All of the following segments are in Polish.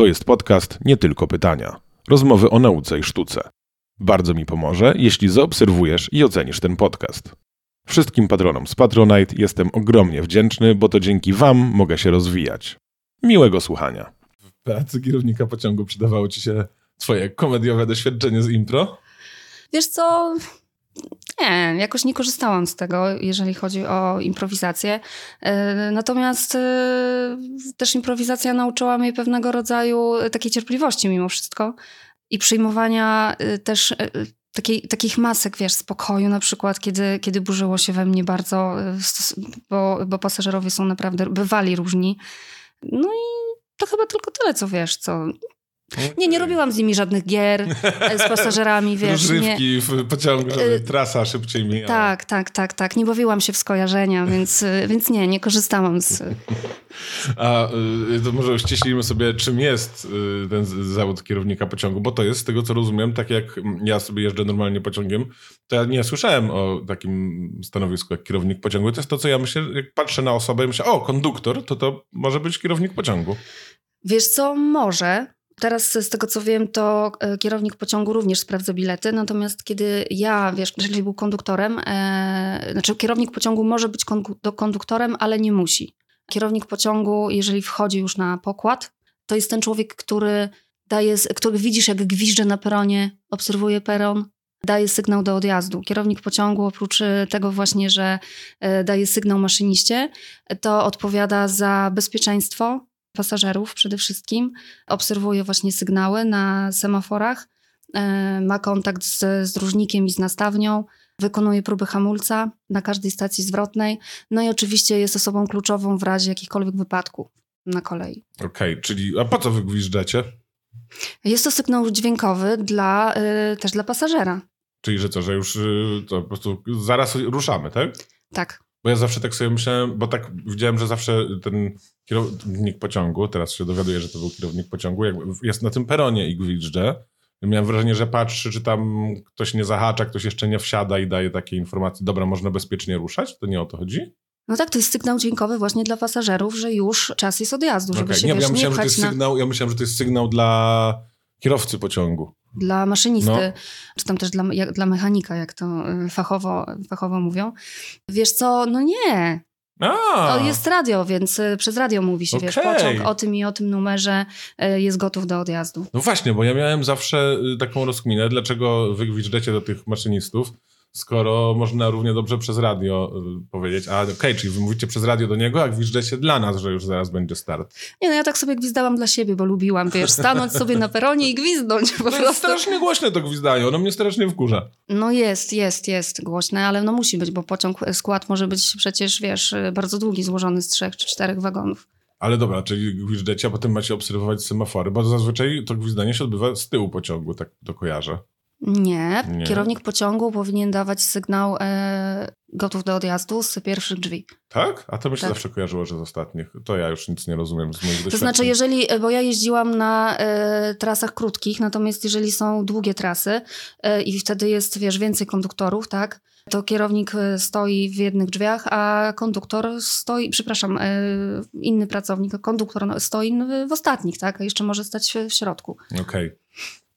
To jest podcast Nie tylko pytania. Rozmowy o nauce i sztuce. Bardzo mi pomoże, jeśli zaobserwujesz i ocenisz ten podcast. Wszystkim patronom z Patronite jestem ogromnie wdzięczny, bo to dzięki Wam mogę się rozwijać. Miłego słuchania. W pracy kierownika pociągu przydawało ci się twoje komediowe doświadczenie z impro? Wiesz co, nie, jakoś nie korzystałam z tego, jeżeli chodzi o improwizację. E, natomiast e, też improwizacja nauczyła mnie pewnego rodzaju takiej cierpliwości mimo wszystko i przyjmowania e, też takiej, takich masek, wiesz, spokoju na przykład, kiedy, kiedy burzyło się we mnie bardzo, bo, bo pasażerowie są naprawdę, bywali różni. No i to chyba tylko tyle, co wiesz, co nie, nie robiłam z nimi żadnych gier e, z pasażerami, wiesz. Rozrywki nie. w pociągu, żeby e, trasa szybciej mijała. Tak, tak, tak, tak. Nie bawiłam się w skojarzenia, więc, e, więc nie, nie korzystałam z... A to może ściślimy sobie, czym jest ten zawód kierownika pociągu, bo to jest, z tego co rozumiem, tak jak ja sobie jeżdżę normalnie pociągiem, to ja nie słyszałem o takim stanowisku jak kierownik pociągu. To jest to, co ja myślę, jak patrzę na osobę i myślę, o, konduktor, to to może być kierownik pociągu. Wiesz co, może, Teraz z tego co wiem, to e, kierownik pociągu również sprawdza bilety, natomiast kiedy ja, wiesz, jeżeli był konduktorem, e, znaczy kierownik pociągu może być konduktorem, ale nie musi. Kierownik pociągu, jeżeli wchodzi już na pokład, to jest ten człowiek, który daje, który widzisz jak gwizdże na peronie, obserwuje peron, daje sygnał do odjazdu. Kierownik pociągu, oprócz e, tego właśnie, że e, daje sygnał maszyniście, to odpowiada za bezpieczeństwo pasażerów przede wszystkim. Obserwuje właśnie sygnały na semaforach, e, ma kontakt z, z różnikiem i z nastawnią, wykonuje próby hamulca na każdej stacji zwrotnej. No i oczywiście jest osobą kluczową w razie jakichkolwiek wypadków na kolei. Okej, okay, czyli a po co wy? Jest to sygnał dźwiękowy dla, y, też dla pasażera. Czyli, że co, że już y, to po prostu zaraz ruszamy, tak? Tak. Bo ja zawsze tak sobie myślałem, bo tak widziałem, że zawsze ten kierownik pociągu, teraz się dowiaduję, że to był kierownik pociągu, jest na tym peronie i gwizdże. Miałem wrażenie, że patrzy, czy tam ktoś nie zahacza, ktoś jeszcze nie wsiada i daje takie informacje, dobra, można bezpiecznie ruszać? To nie o to chodzi? No tak, to jest sygnał dźwiękowy właśnie dla pasażerów, że już czas jest odjazdu, żeby okay. się nie, wiesz, ja myślałem, że to jest na... sygnał, Ja myślałem, że to jest sygnał dla kierowcy pociągu dla maszynisty, no. czy tam też dla, jak, dla mechanika, jak to y, fachowo, fachowo mówią. Wiesz co, no nie. A. To jest radio, więc y, przez radio mówi się, okay. wiesz, pociąg o tym i o tym numerze y, jest gotów do odjazdu. No właśnie, bo ja miałem zawsze taką rozkminę, dlaczego wy do tych maszynistów, skoro można równie dobrze przez radio y, powiedzieć, a okej, okay, czyli wy mówicie przez radio do niego, a gwizdżecie dla nas, że już zaraz będzie start. Nie no, ja tak sobie gwizdałam dla siebie, bo lubiłam, wiesz, stanąć sobie na peronie i gwizdnąć po no prostu. jest strasznie głośne to gwizdanie, ono mnie strasznie wkurza. No jest, jest, jest głośne, ale no musi być, bo pociąg, skład może być przecież, wiesz, bardzo długi, złożony z trzech czy czterech wagonów. Ale dobra, czyli gwizdżecie, a potem macie obserwować semafory, bo zazwyczaj to gwizdanie się odbywa z tyłu pociągu, tak to kojarzę. Nie. Nie. Kierownik pociągu powinien dawać sygnał e, gotów do odjazdu z pierwszych drzwi. Tak? A to mi się tak. zawsze kojarzyło, że z ostatnich. To ja już nic nie rozumiem z moich doświadczeń. To znaczy, jeżeli, e, bo ja jeździłam na e, trasach krótkich, natomiast jeżeli są długie trasy e, i wtedy jest, wiesz, więcej konduktorów, tak? To kierownik e, stoi w jednych drzwiach, a konduktor stoi, przepraszam, e, inny pracownik, konduktor no, stoi w ostatnich, tak? A jeszcze może stać w środku. Okej. Okay.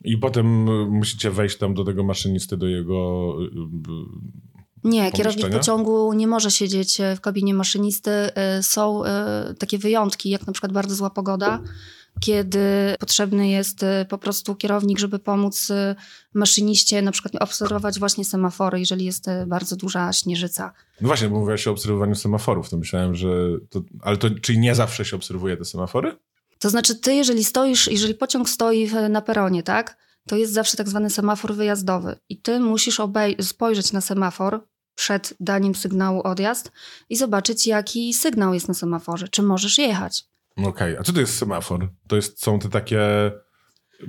I potem musicie wejść tam do tego maszynisty, do jego. Y, y, nie, kierownik pociągu nie może siedzieć e, w kabinie maszynisty. E, są e, takie wyjątki, jak na przykład bardzo zła pogoda, kiedy potrzebny jest po prostu kierownik, żeby pomóc maszyniście na przykład obserwować właśnie semafory, jeżeli jest bardzo duża śnieżyca. No właśnie, bo mówiłaś o obserwowaniu semaforów, to myślałem, że... To, ale to czyli nie zawsze się obserwuje te semafory? To znaczy, ty, jeżeli stoisz, jeżeli pociąg stoi na peronie, tak, to jest zawsze tak zwany semafor wyjazdowy. I ty musisz spojrzeć na semafor przed daniem sygnału odjazd i zobaczyć, jaki sygnał jest na semaforze. Czy możesz jechać? Okej, okay. a co to jest semafor? To jest, są te takie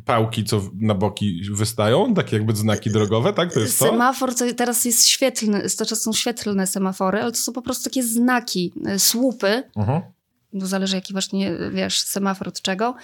pałki, co na boki wystają, takie jakby znaki drogowe, tak? To jest Semafor to teraz jest świetlny, to są świetlne semafory, ale to są po prostu takie znaki, y, słupy, uh -huh no zależy jaki właśnie, wiesz, semafor od czego,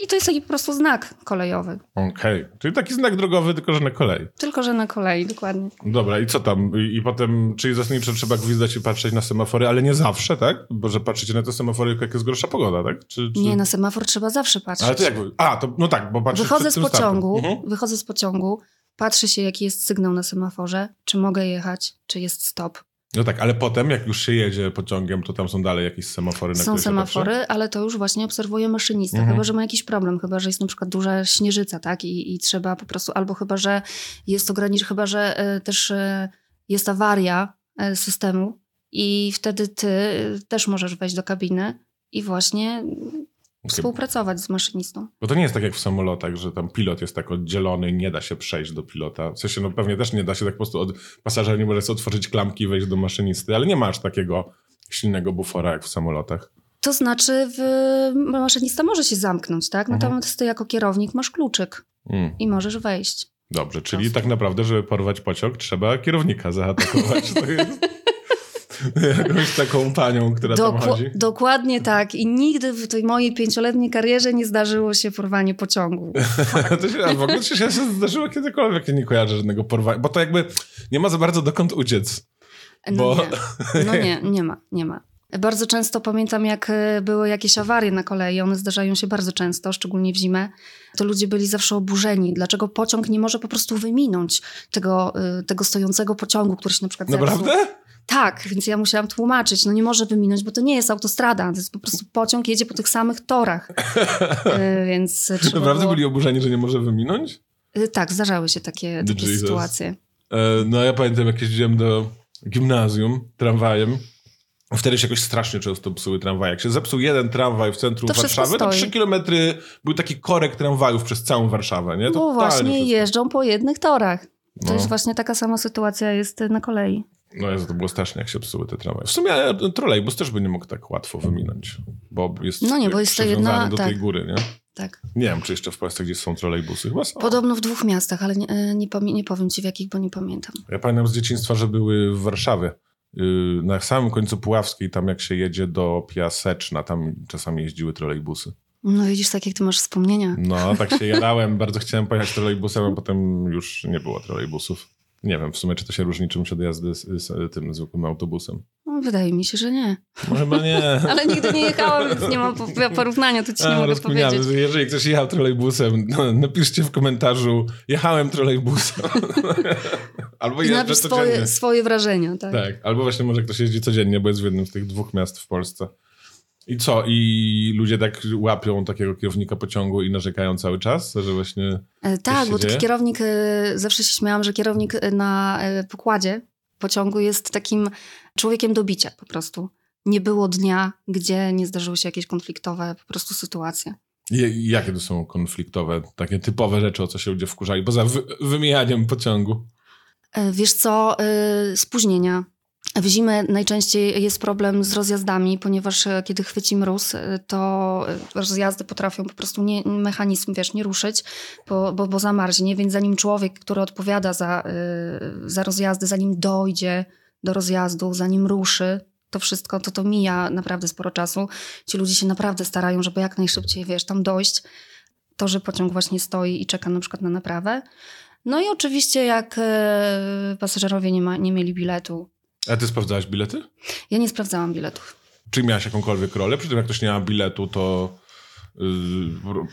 I to jest taki po prostu znak kolejowy. Okej, czyli taki znak drogowy, tylko że na kolei. Tylko, że na kolei, dokładnie. Dobra, i co tam? I, i potem, czyli zasadniczo trzeba gwizdać i patrzeć na semafory, ale nie zawsze, tak? Bo że patrzycie na te semafory, jak jest gorsza pogoda, tak? Czy, czy... Nie, na semafor trzeba zawsze patrzeć. Ale to jak? A, to no tak, bo patrzysz Wychodzę z pociągu, Mhm. wychodzę z pociągu, patrzę się, jaki jest sygnał na semaforze, czy mogę jechać, czy jest stop. No tak, ale potem, jak już się jedzie pociągiem, to tam są dalej jakieś semafory, na Są semafory, ale to już właśnie obserwuję maszynistę, Mhm. chyba, że ma jakiś problem, chyba, że jest na przykład duża śnieżyca, tak, i, i trzeba po prostu, albo chyba, że jest ograniczenie, chyba, że e, też e, jest awaria e, systemu i wtedy ty też możesz wejść do kabiny i właśnie współpracować z maszynistą. Bo to nie jest tak jak w samolotach, że tam pilot jest tak oddzielony i nie da się przejść do pilota. W sensie, no pewnie też nie da się tak po prostu od pasażera nie może otworzyć klamki i wejść do maszynisty, ale nie masz takiego silnego bufora jak w samolotach. To znaczy, w, maszynista może się zamknąć, tak? Mhm. Natomiast ty jako kierownik masz kluczyk Mm. i możesz wejść. Dobrze, czyli tak naprawdę, żeby porwać pociąg, trzeba kierownika zaatakować. To jest jakąś taką panią, która tam Doku- chodzi. dokładnie tak. I nigdy w tej mojej pięcioletniej karierze nie zdarzyło się porwanie pociągu. to się, w ogóle czy się zdarzyło kiedykolwiek? Ja nie kojarzę żadnego porwania, bo to jakby nie ma za bardzo dokąd uciec. No Bo- nie, no nie, nie ma, nie ma. Bardzo często pamiętam, jak e, były jakieś awarie na kolei, one zdarzają się bardzo często, szczególnie w zimę, to ludzie byli zawsze oburzeni. Dlaczego pociąg nie może po prostu wyminąć tego, e, tego stojącego pociągu, który się na przykład zepsuł? Tak, więc ja musiałam tłumaczyć, no nie może wyminąć, bo to nie jest autostrada, to jest po prostu pociąg jedzie po tych samych torach. E, więc Naprawdę było... byli oburzeni, że nie może wyminąć? E, Tak, zdarzały się takie, takie Jesus. sytuacje. E, No ja pamiętam, jak jeździłem do gimnazjum tramwajem. Wtedy się jakoś strasznie często psuły tramwaje. Jak się zepsuł jeden tramwaj w centrum To Warszawy, to trzy kilometry był taki korek tramwajów przez całą Warszawę, nie? Totalnie No właśnie wszystko. jeżdżą po jednych torach. To No. jest właśnie taka sama sytuacja jest na kolei. No Jezu, to było strasznie, jak się psuły te tramwaje. W sumie e, trolejbus też by nie mógł tak łatwo wyminąć, bo jest, No nie, bo jest to jedna- do tej tak. góry, nie? Tak. Nie wiem, czy jeszcze w Polsce gdzieś są trolejbusy. Chyba są. Podobno w dwóch miastach, ale nie, e, nie, nie powiem ci w jakich, bo nie pamiętam. Ja pamiętam z dzieciństwa, że były w Warszawie. Yy, Na samym końcu Puławskiej, tam jak się jedzie do Piaseczna, tam czasami jeździły trolejbusy. No widzisz, tak jak ty masz wspomnienia. No, tak się jarałem, bardzo chciałem pojechać trolejbusem, a potem już nie było trolejbusów. Nie wiem w sumie, czy to się różni czymś od jazdy z, z tym zwykłym autobusem. No, wydaje mi się, że nie. No chyba nie. Ale nigdy nie jechałam, więc nie mam po- porównania, to ci nie A, mogę rozkminiamy. powiedzieć. Jeżeli ktoś jechał trolejbusem, no, napiszcie w komentarzu, jechałem trolejbusem. Albo jeżdżę Napisz swoje, swoje wrażenia, tak. Tak, albo właśnie może ktoś jeździ codziennie, bo jest w jednym z tych dwóch miast w Polsce. I co? I ludzie tak łapią takiego kierownika pociągu i narzekają cały czas, że właśnie... E, Tak, bo taki dzieje? kierownik, e, zawsze się śmiałam, że kierownik e, na pokładzie pociągu jest takim człowiekiem do bicia po prostu. Nie było dnia, gdzie nie zdarzyły się jakieś konfliktowe po prostu sytuacje. I, jakie to są konfliktowe, takie typowe rzeczy, o co się ludzie wkurzali, poza wy, wymijaniem pociągu? Wiesz co, spóźnienia. W zimę najczęściej jest problem z rozjazdami, ponieważ e, kiedy chwyci mróz, e, to e, rozjazdy potrafią po prostu nie, mechanizm, wiesz, nie ruszyć, bo, bo, bo zamarznie, więc zanim człowiek, który odpowiada za, za rozjazdy, zanim dojdzie do rozjazdu, zanim ruszy, to wszystko, to to mija naprawdę sporo czasu. Ci ludzie się naprawdę starają, żeby jak najszybciej, wiesz, tam dojść. To, że pociąg właśnie stoi i czeka na przykład na naprawę. No i oczywiście jak pasażerowie nie, ma, nie mieli biletu. A ty sprawdzałaś bilety? Ja nie sprawdzałam biletów. Czy miałaś jakąkolwiek rolę? Przy tym jak ktoś nie ma biletu, to yy,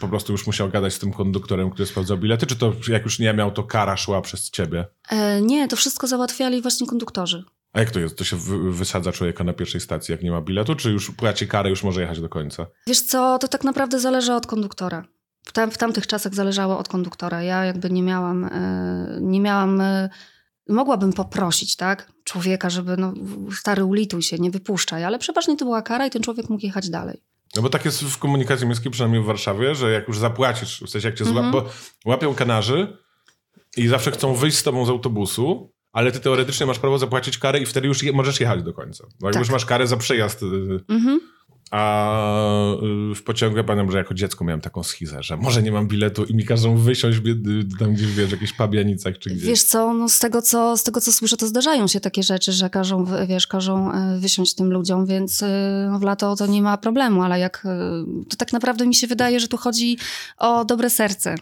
po- prostu już musiał gadać z tym konduktorem, który sprawdzał bilety? Czy to jak już nie miał, to kara szła przez ciebie? E, nie, to wszystko załatwiali właśnie konduktorzy. A jak to jest? To się wy- wysadza człowieka na pierwszej stacji, jak nie ma biletu? Czy już płaci karę, już może jechać do końca? Wiesz co, to tak naprawdę zależy od konduktora. W, tam, w tamtych czasach zależało od konduktora. Ja jakby nie miałam, e, nie miałam, e, mogłabym poprosić, tak, człowieka, żeby no stary ulituj się, nie wypuszczaj, ale przeważnie to była kara i ten człowiek mógł jechać dalej. No bo tak jest w komunikacji miejskiej, przynajmniej w Warszawie, że jak już zapłacisz, w sensie jak cię Mhm. zła, bo łapią kanarzy i zawsze chcą wyjść z tobą z autobusu, ale ty teoretycznie masz prawo zapłacić karę i wtedy już je, możesz jechać do końca. Bo jak Tak. już masz karę za przejazd, y, Mhm. A y, w pociągu ja pamiętam, że jako dziecko miałem taką schizę, że może nie mam biletu i mi każą wysiąść tam gdzieś, wiesz, w jakichś pabianicach czy gdzieś. Wiesz co, no z tego co, z tego co słyszę, to zdarzają się takie rzeczy, że każą, wiesz, każą e, wysiąść tym ludziom, więc e, no, w lato to nie ma problemu, ale jak, e, to tak naprawdę mi się wydaje, że tu chodzi o dobre serce.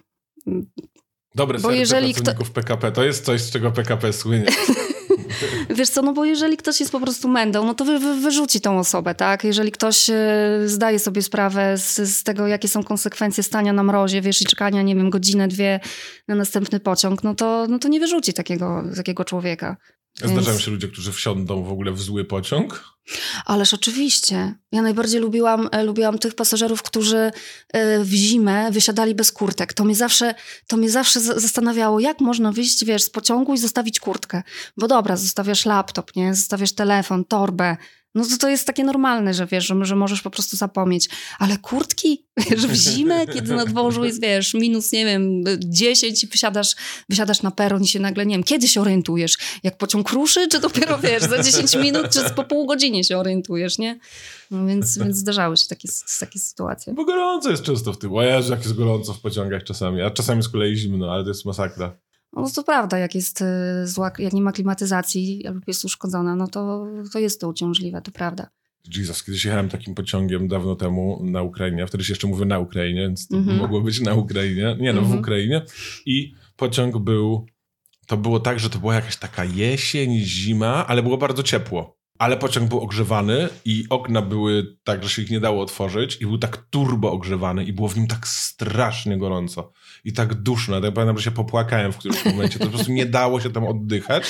Dobre Bo serce jeżeli pracowników kto... PKP, to jest coś, z czego PKP słynie. Wiesz co, no bo jeżeli ktoś jest po prostu mędą, no to wy, wy, wyrzuci tą osobę, tak? Jeżeli ktoś e, zdaje sobie sprawę z, z, tego, jakie są konsekwencje stania na mrozie, wiesz, i czekania, nie wiem, godzinę, dwie na następny pociąg, no to, no to nie wyrzuci takiego, takiego człowieka. Zdarzają Więc... się ludzie, którzy wsiądą w ogóle w zły pociąg? Ależ oczywiście. Ja najbardziej lubiłam, e, lubiłam tych pasażerów, którzy e, w zimę wysiadali bez kurtek. To mnie zawsze, to mnie zawsze zastanawiało, jak można wyjść, wiesz, z pociągu i zostawić kurtkę. Bo dobra, zostawiasz laptop, nie? Zostawiasz telefon, torbę, no to to jest takie normalne, że wiesz, że, że możesz po prostu zapomnieć. Ale kurtki, wiesz, w zimę, kiedy na dworzu jest, wiesz, minus, nie wiem, 10 i wysiadasz, wysiadasz na peron i się nagle, nie wiem, kiedy się orientujesz? Jak pociąg ruszy, czy dopiero, wiesz, za 10 minut, czy po pół godzinie się orientujesz, nie? No więc, więc zdarzały się takie, takie sytuacje. Bo gorąco jest często w tym. O Jezu, jak jest gorąco w pociągach czasami, a czasami z kolei zimno, ale to jest masakra. No to prawda, jak jest y, zła, jak nie ma klimatyzacji lub jest uszkodzona, no to, to jest to uciążliwe, to prawda. Jesus, kiedyś jechałem takim pociągiem dawno temu na Ukrainie, wtedy się jeszcze mówię na Ukrainie, więc to mm -hmm. mogło być na Ukrainie, nie no, mm -hmm. w mhm. Ukrainie. I pociąg był, to było tak, że to była jakaś taka jesień, zima, ale było bardzo ciepło. Ale pociąg był ogrzewany i okna były tak, że się ich nie dało otworzyć i był tak turbo ogrzewany i było w nim tak strasznie gorąco i tak duszno. Ja pamiętam, że się popłakałem w którymś momencie. To po prostu nie dało się tam oddychać.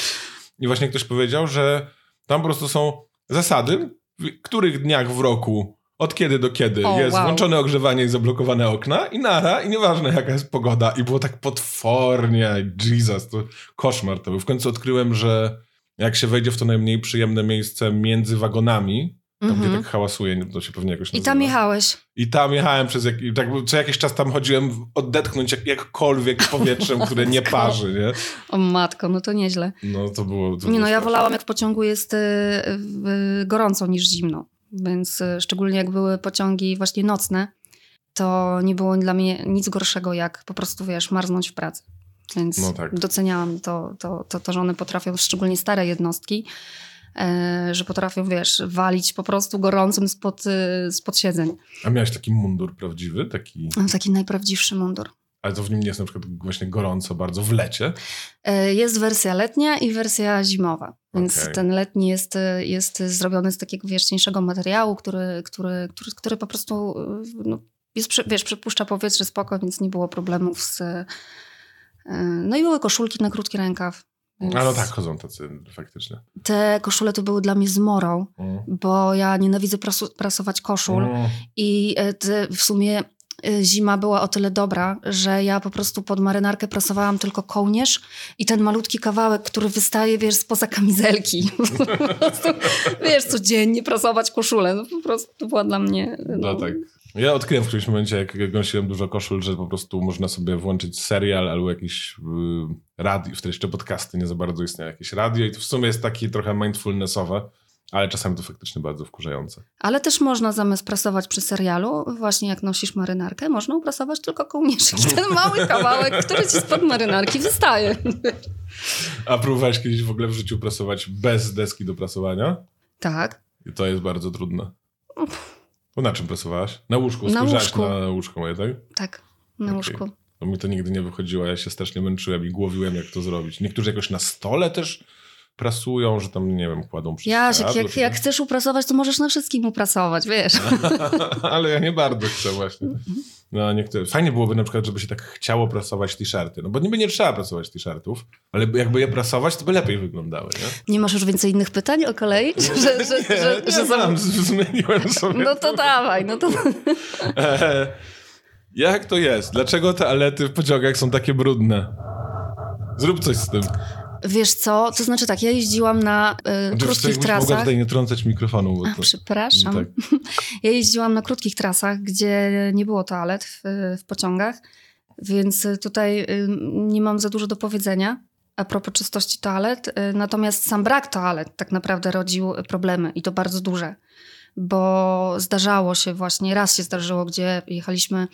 I właśnie ktoś powiedział, że tam po prostu są zasady, w których dniach w roku, od kiedy do kiedy oh, jest wow. włączone ogrzewanie i zablokowane okna i nara, i nieważne jaka jest pogoda. I było tak potwornie. Jesus, to koszmar to był. W końcu odkryłem, że jak się wejdzie w to najmniej przyjemne miejsce między wagonami, tam mm -hmm. gdzie mhm. tak hałasuje, to się pewnie jakoś nazywa. I tam jechałeś. I tam jechałem przez jak, tak, co jakiś czas tam chodziłem odetchnąć jak, jakkolwiek powietrzem, które nie parzy, nie? O matko, no to nieźle. No to było... To nie no, ja wolałam jak w pociągu jest y, y, gorąco niż zimno, więc y, szczególnie jak były pociągi właśnie nocne, to nie było dla mnie nic gorszego jak po prostu, wiesz, marznąć w pracy. Więc no tak. doceniałam to, to, to, to, że one potrafią, szczególnie stare jednostki, że potrafią, wiesz, walić po prostu gorącym spod, e, spod siedzeń. A miałeś taki mundur prawdziwy? Taki... No, taki najprawdziwszy mundur. Ale to w nim nie jest na przykład właśnie gorąco bardzo w lecie? E, jest wersja letnia i wersja zimowa. Więc okay. ten letni jest, jest zrobiony z takiego wiesz, cieńszego materiału, który, który, który, który po prostu no, jest, wiesz, przepuszcza powietrze spoko, więc nie było problemów z E, no i były koszulki na krótki rękaw. Więc... A no tak, chodzą tacy faktycznie. Te koszule to były dla mnie zmorą, mm. bo ja nienawidzę prasu, prasować koszul mm. i e, w sumie e, zima była o tyle dobra, że ja po prostu pod marynarkę prasowałam tylko kołnierz i ten malutki kawałek, który wystaje, wiesz, spoza kamizelki. wiesz, codziennie prasować koszulę. No po prostu to była dla mnie... No, no tak. Ja odkryłem w którymś momencie, jak nosiłem dużo koszul, że po prostu można sobie włączyć serial albo jakiś yy, radio, wtedy jeszcze podcasty nie za bardzo istniało, jakieś radio i to w sumie jest takie trochę mindfulnessowe, ale czasami to faktycznie bardzo wkurzające. Ale też można zamiast prasować przy serialu, właśnie jak nosisz marynarkę, można uprasować tylko kołnierzyk. Ten mały kawałek, który ci spod marynarki wystaje. A próbowałeś kiedyś w ogóle w życiu prasować bez deski do prasowania? Tak. I to jest bardzo trudne. To na czym pracowałaś? Na łóżku? Na łóżku. na łóżko moje, tak? Tak, na okay. łóżku. Bo mi to nigdy nie wychodziło, ja się strasznie męczyłem i głowiłem, jak to zrobić. Niektórzy jakoś na stole też prasują, że tam, nie wiem, kładą przez Ja, jak, jak, chcesz uprasować, to możesz na wszystkim uprasować, wiesz. Ale ja nie bardzo chcę właśnie. No, niektóre... Fajnie byłoby na przykład, żeby się tak chciało prasować t-shirty. No bo niby nie trzeba prasować t-shirtów, ale jakby je prasować, to by lepiej wyglądały, nie? Nie masz już więcej innych pytań o kolei? Że, że, nie, że, nie że zmieniłem sobie. No to dawaj, no to... Jak to jest? Dlaczego te alety w pociągach są takie brudne? Zrób coś z tym. Wiesz co, to znaczy tak, ja jeździłam na y, krótkich trasach. Mogę tutaj nie trącać mikrofonu. Bo to... Przepraszam. Tak. Ja jeździłam na krótkich trasach, gdzie nie było toalet w, w pociągach, więc tutaj y, nie mam za dużo do powiedzenia a propos czystości toalet. Y, natomiast sam brak toalet tak naprawdę rodził problemy i to bardzo duże. bo zdarzało się właśnie, raz się zdarzyło, gdzie jechaliśmy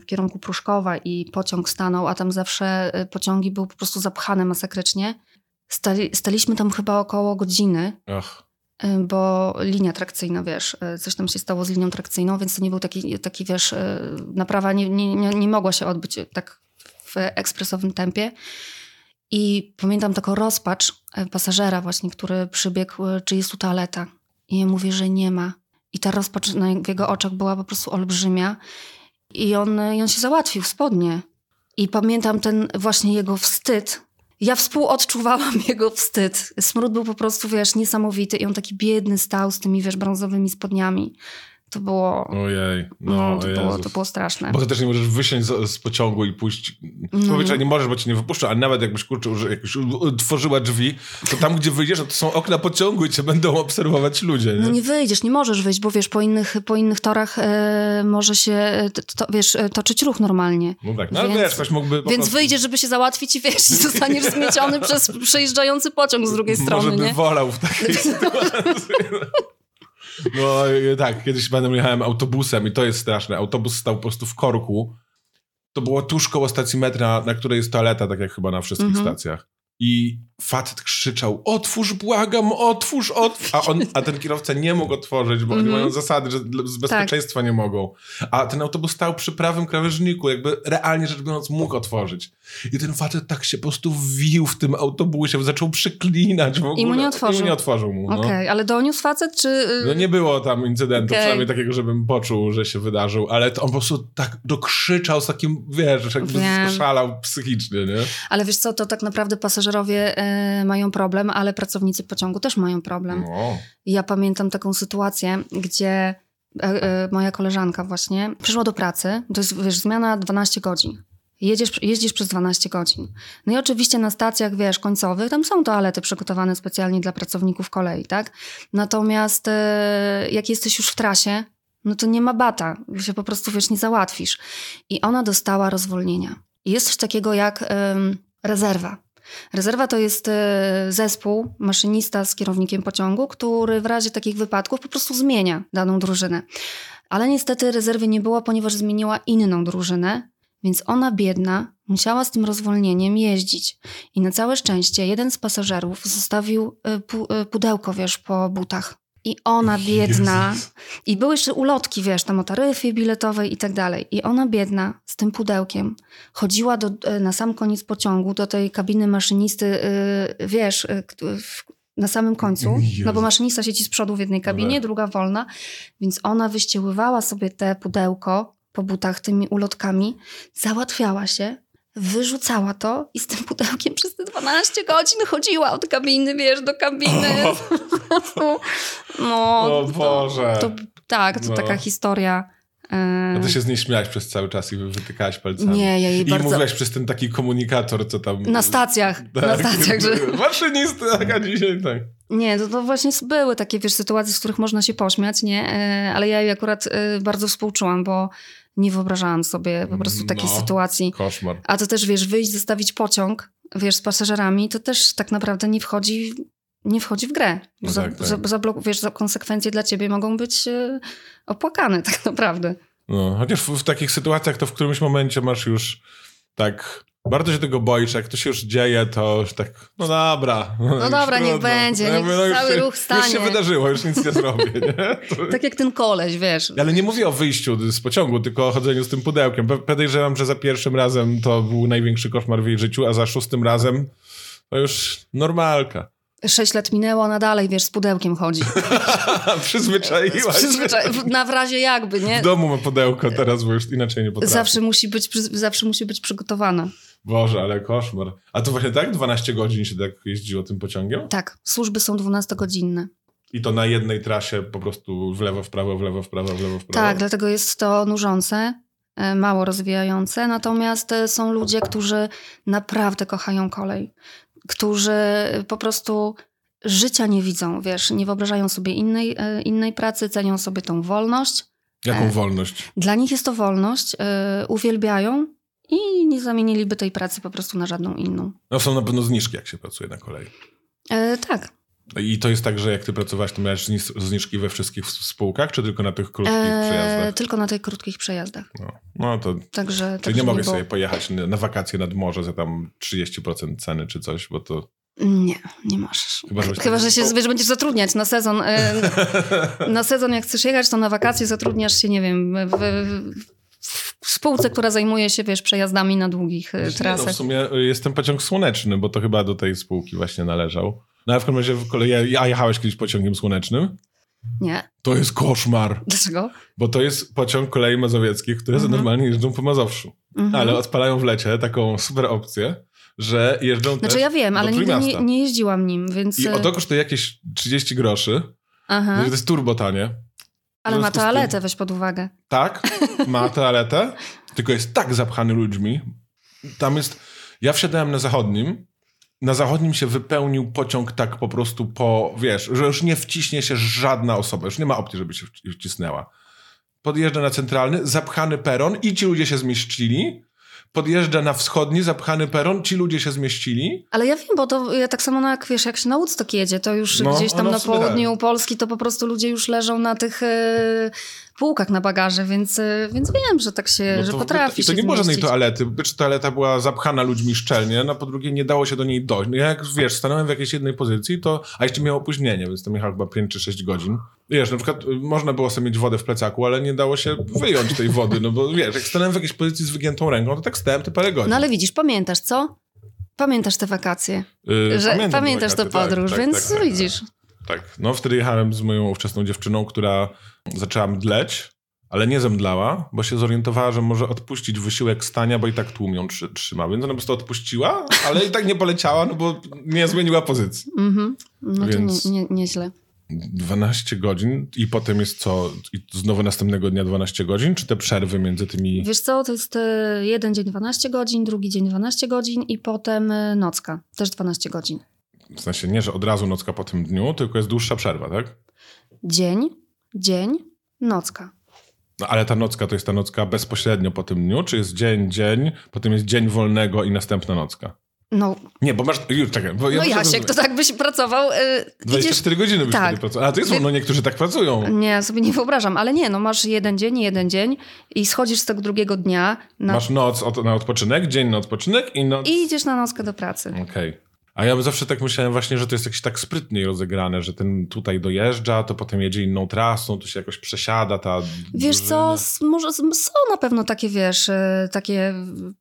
w kierunku Pruszkowa i pociąg stanął, a tam zawsze e, pociągi były po prostu zapchane masakrycznie. Stali, staliśmy tam chyba około godziny, Ach, e, bo linia trakcyjna, wiesz, e, coś tam się stało z linią trakcyjną, więc to nie był taki, taki wiesz, e, naprawa nie, nie, nie, nie mogła się odbyć tak w ekspresowym tempie. I pamiętam taką rozpacz e, pasażera właśnie, który przybiegł, e, czy jest tu toaleta. I ja mówię, że nie ma. I ta rozpacz na, w jego oczach była po prostu olbrzymia. I on, i on się załatwił spodnie. I pamiętam ten właśnie jego wstyd. Ja współodczuwałam jego wstyd. Smród był po prostu, wiesz, niesamowity. I on taki biedny stał z tymi, wiesz, brązowymi spodniami. To było... ojej. No, No, to, było, to było straszne. Bo ty też nie możesz wysiąść z, z pociągu i pójść. No. Zazwyczaj nie możesz, bo cię nie wypuszczą, ale nawet jakbyś kurczę, że jakoś otworzyła drzwi, to tam, gdzie wyjdziesz, no to są okna pociągu i cię będą obserwować ludzie. Nie? No nie wyjdziesz, nie możesz wyjść, bo wiesz, po innych, po innych torach e, może się, e, to, wiesz, e, toczyć ruch normalnie. No tak, no Więc- wiesz, ktoś mógłby Więc prostu, wyjdziesz, żeby się załatwić i wiesz, i zostaniesz zmieciony przez przejeżdżający pociąg z drugiej strony, Może by nie? wolał w takiej sytuacji. No e, tak, kiedyś pamiętam, jechałem autobusem i to jest straszne. Autobus stał po prostu w korku. To było tuż koło stacji metra, na której jest toaleta, tak jak chyba na wszystkich Mhm. stacjach. I facet krzyczał, otwórz, błagam, otwórz, otwórz. A, on, a ten kierowca nie mógł otworzyć, bo oni Mhm. mają zasady, że z bezpieczeństwa nie mogą. A ten autobus stał przy prawym krawężniku, jakby realnie rzecz biorąc mógł otworzyć. I ten facet tak się po prostu wił w tym autobusie, zaczął przyklinać w ogóle. I mu nie otworzył. I nie otworzył mu, no. Okej, ale doniósł facet, czy... y, No nie było tam incydentu, Okej. przynajmniej takiego, żebym poczuł, że się wydarzył, ale to on po prostu tak dokrzyczał z takim, wiesz, jakby Wiem. szalał psychicznie, nie? Ale wiesz co, to tak naprawdę pasażerowie e, mają problem, ale pracownicy pociągu też mają problem. No. Ja pamiętam taką sytuację, gdzie e, e, moja koleżanka właśnie przyszła do pracy, to jest wiesz, zmiana 12 godzin. Jedziesz, jeździsz przez 12 godzin. No i oczywiście na stacjach, wiesz, końcowych, tam są toalety przygotowane specjalnie dla pracowników kolei, tak? Natomiast jak jesteś już w trasie, no to nie ma bata, się po prostu, wiesz, nie załatwisz. I ona dostała rozwolnienia. Jest coś takiego jak rezerwa. Rezerwa to jest e, zespół, maszynista z kierownikiem pociągu, który w razie takich wypadków po prostu zmienia daną drużynę. Ale niestety rezerwy nie było, ponieważ zmieniła inną drużynę, więc ona biedna musiała z tym rozwolnieniem jeździć. I na całe szczęście jeden z pasażerów zostawił e, e, pudełko, wiesz, po butach. I ona biedna, Jezus. i były jeszcze ulotki, wiesz, tam o taryfie biletowej i tak dalej. I ona biedna z tym pudełkiem chodziła do, e, na sam koniec pociągu do tej kabiny maszynisty, y, wiesz, y, na samym końcu, Jezu. no bo maszynista siedzi z przodu w jednej kabinie, tak. druga wolna, więc ona wyścieływała sobie te pudełko po butach tymi ulotkami, załatwiała się, wyrzucała to i z tym pudełkiem przez 12 godzin chodziła od kabiny, wiesz, do kabiny. No, O to- Boże. To, tak, to No. taka historia. e, A ty się z niej śmiałaś przez cały czas i wytykałaś palcami. Nie, ja jej I bardzo... mówiłaś przez ten taki komunikator, co tam... Na stacjach, na stacjach, że... Maszynista, taka dzisiaj, tak. Nie, to, to właśnie były takie, wiesz, sytuacje, z których można się pośmiać, nie? E, Ale ja jej akurat e, bardzo współczułam, bo nie wyobrażałam sobie po prostu takiej No. sytuacji. Koszmar. A to też, wiesz, wyjść, zostawić pociąg, wiesz, z pasażerami, to też tak naprawdę nie wchodzi, nie wchodzi w grę. No za, tak, tak. Za, wiesz, za konsekwencje dla ciebie mogą być e, opłakane tak naprawdę. No, chociaż w, w takich sytuacjach to w którymś momencie masz już tak... Bardzo się tego boisz, jak to się już dzieje, to już tak, no dobra. No dobra, niech będzie, niech już cały się, ruch stanie. Już się wydarzyło, już nic nie zrobię, nie? To... Tak jak ten koleś, wiesz. Ale nie mówię o wyjściu z pociągu, tylko o chodzeniu z tym pudełkiem. Podejrzewam, że za pierwszym razem to był największy koszmar w jej życiu, a za szóstym razem to już normalka. Sześć lat minęło, ona dalej, wiesz, z pudełkiem chodzi. Przyzwyczaiłaś się. W- Na w razie jakby, nie? W domu ma pudełko teraz, bo już inaczej nie potrafi. Zawsze musi, być, zawsze musi być przygotowana. Boże, ale koszmar. A to właśnie tak 12 godzin się tak jeździło tym pociągiem? Tak, służby są 12-godzinne. I to na jednej trasie po prostu w lewo, w prawo, w lewo, w prawo, w lewo, w prawo? Tak, dlatego jest to nużące, e, mało rozwijające. Natomiast e, są ludzie, którzy naprawdę kochają kolej, którzy po prostu życia nie widzą, wiesz, nie wyobrażają sobie innej, e, innej pracy, cenią sobie tą wolność. Jaką wolność? Dla nich jest to wolność, uwielbiają i nie zamieniliby tej pracy po prostu na żadną inną. No są na pewno zniżki, jak się pracuje na kolei. E, tak, I to jest tak, że jak ty pracowałaś, to miałeś zniżki we wszystkich spółkach, czy tylko na tych krótkich E, przejazdach? tylko na tych krótkich przejazdach. No, no to Także, Czyli także nie mogę było- sobie pojechać na wakacje nad morze za tam 30% ceny czy coś, bo to... Nie, nie możesz. Chyba, że- Chyba, że się wiesz, będziesz zatrudniać na sezon. e, na sezon, jak chcesz jechać, to na wakacje zatrudniasz się, nie wiem, w, w, w spółce, która zajmuje się, wiesz, przejazdami na długich e, no, trasach. w sumie y, jest ten pociąg słoneczny, bo to chyba do tej spółki właśnie należał. No ale w każdym razie w kolei, ja, ja jechałeś kiedyś pociągiem słonecznym. Nie. To jest koszmar, Dlaczego? bo to jest pociąg kolei mazowieckich, które Mhm. normalnie jeżdżą po Mazowszu. Mhm. Ale odpalają w lecie taką super opcję, że jeżdżą Znaczy też ja wiem, ale nigdy nie, nie jeździłam nim, więc... I e, o to kosztuje jakieś 30 groszy. Aha. To jest turbo tanie. Ale ma tym- toaletę, weź pod uwagę. Tak, ma toaletę, tylko jest tak zapchany ludźmi. Tam jest. Ja wsiadałem na zachodnim. Na zachodnim się wypełnił pociąg tak po prostu po, wiesz, że już nie wciśnie się żadna osoba, już nie ma opcji, żeby się wci- wcisnęła. Podjeżdża na centralny, zapchany peron i ci ludzie się zmieścili. Podjeżdża na wschodni, zapchany peron, ci ludzie się zmieścili. Ale ja wiem, bo to ja tak samo jak, wiesz, jak się na Woodstock jedzie, to już No, gdzieś tam no na sumie południu Polski to po prostu ludzie już leżą na tych e, półkach na bagaże, więc, e, więc wiem, że tak się, No że to, potrafi I to nie było żadnej toalety. Pierwsze, toaleta była zapchana ludźmi szczelnie, no po drugie nie dało się do niej dojść. No ja jak wiesz, stanąłem w jakiejś jednej pozycji, to, a jeszcze miał opóźnienie, więc to jechał chyba 5 czy 6 godzin. Wiesz, na przykład y, można było sobie mieć wodę w plecaku, ale nie dało się wyjąć tej wody, no bo wiesz, jak stanąłem w jakiejś pozycji z wygiętą ręką, to tak stałem te parę godzin. No ale widzisz, pamiętasz, co? Pamiętasz te wakacje, Y, że pamiętasz tę wakacje, tak, podróż, tak, więc tak, tak, widzisz. Tak, no wtedy jechałem z moją ówczesną dziewczyną, która zaczęła mdleć, ale nie zemdlała, bo się zorientowała, że może odpuścić wysiłek stania, bo i tak tłum ją trzy, trzyma. Więc ona po prostu odpuściła, ale i tak nie poleciała, no bo nie zmieniła pozycji. Mhm. No Więc- to nie, nie, nieźle. 12 godzin i potem jest co? I znowu następnego dnia 12 godzin? Czy te przerwy między tymi... Wiesz co, to jest e, jeden dzień 12 godzin, drugi dzień 12 godzin i potem e, nocka, też 12 godzin. W sensie nie, że od razu nocka po tym dniu, tylko jest dłuższa przerwa, tak? Dzień, dzień, nocka. No ale ta nocka to jest ta nocka bezpośrednio po tym dniu, czy jest dzień, dzień, potem jest dzień wolnego i następna nocka? No, Nie, bo masz... Już, czekaj, bo ja no Jasiek, to tak byś pracował. idziesz... 24 godziny byś Tak. wtedy pracował. A to jest, Wy- no niektórzy tak pracują. Nie, sobie nie wyobrażam, ale nie, no masz jeden dzień, jeden dzień i schodzisz z tego drugiego dnia na... Masz noc od, na odpoczynek, dzień na odpoczynek i noc... i idziesz na nockę do pracy. Okej. A ja zawsze tak myślałem właśnie, że to jest jakieś tak sprytniej rozegrane, że ten tutaj dojeżdża, to potem jedzie inną trasą, to się jakoś przesiada ta... Wiesz drużyna. co, może są na pewno takie, wiesz, e, takie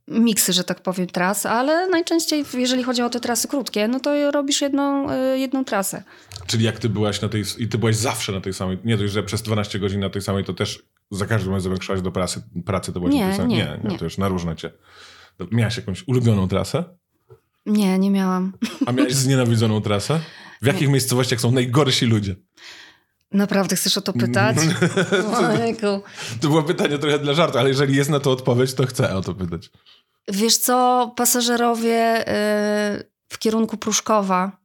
miksy, że tak powiem, tras, ale najczęściej, jeżeli chodzi o te trasy krótkie, no to robisz jedną, e, jedną trasę. Czyli jak ty byłaś na tej... I ty byłaś zawsze na tej samej... Nie dość, że przez 12 godzin na tej samej, to też za każdym razem jak szłaś do pracy, pracy to byłaś Nie, na tej samej... nie, nie, nie, nie. to już na różne cię... Miałaś jakąś ulubioną trasę? Nie, nie miałam. A miałaś znienawidzoną trasę? W jakich miejscowościach są najgorsi ludzie? Naprawdę chcesz o to pytać? Ojejku. To było pytanie trochę dla żartu, ale jeżeli jest na to odpowiedź, to chcę o to pytać. Wiesz co, pasażerowie y, w kierunku Pruszkowa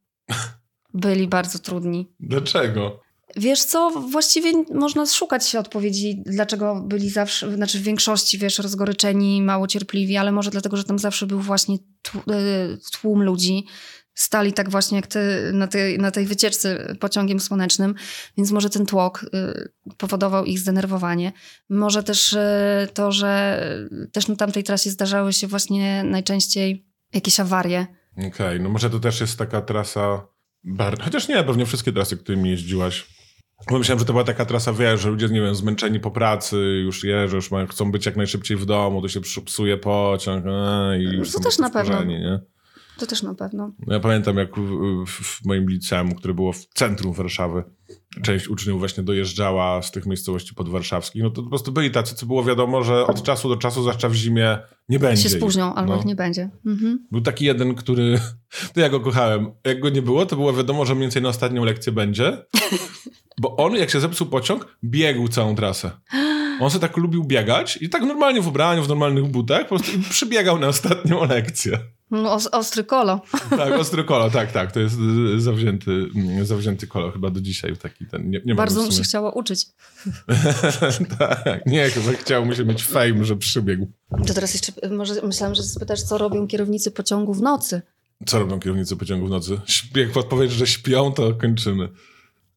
byli bardzo trudni. Dlaczego? Wiesz co, właściwie można szukać odpowiedzi, dlaczego byli zawsze, znaczy w większości, wiesz, rozgoryczeni, mało cierpliwi, ale może dlatego, że tam zawsze był właśnie tłum ludzi. Stali tak właśnie jak ty na tej, na tej wycieczce pociągiem słonecznym, więc może ten tłok y, powodował ich zdenerwowanie. Może też y, to, że też na tamtej trasie zdarzały się właśnie najczęściej jakieś awarie. Okej, no może to też jest taka trasa... Bar... Chociaż nie, pewnie wszystkie trasy, którymi jeździłaś. Bo myślałem, że to była taka trasa, wiesz, że ludzie, nie wiem, zmęczeni po pracy, już jeżdżą, już mają, chcą być jak najszybciej w domu, to się psu- psuje pociąg e, i już To też na pewno. nie? To też na pewno. No Ja pamiętam, jak w, w, moim liceum, które było w centrum Warszawy, część uczniów właśnie dojeżdżała z tych miejscowości podwarszawskich, no to po prostu byli tacy, co było wiadomo, że od czasu do czasu, zwłaszcza w zimie, nie będzie Się ich. spóźnią albo No. ich nie będzie. Mhm. Był taki jeden, który. To ja go kochałem. Jak go nie było, to było wiadomo, że mniej więcej na ostatnią lekcję będzie. Bo on, jak się zepsuł pociąg, biegł całą trasę. On sobie tak lubił biegać i tak normalnie w ubraniu, w normalnych butach, po prostu i przybiegał na ostatnią lekcję. No, os- ostry kolo. Tak, ostry kolo, tak, tak. To jest y, zawzięty, zawzięty kolo chyba do dzisiaj taki ten. Nie, nie Bardzo mu się chciało uczyć. tak, nie, chyba chciał mu się mieć fame, że przybiegł. To teraz jeszcze może myślałam, że spytasz, co robią kierownicy pociągu w nocy. Co robią kierownicy pociągu w nocy? Jak podpowiedz, że śpią, to kończymy.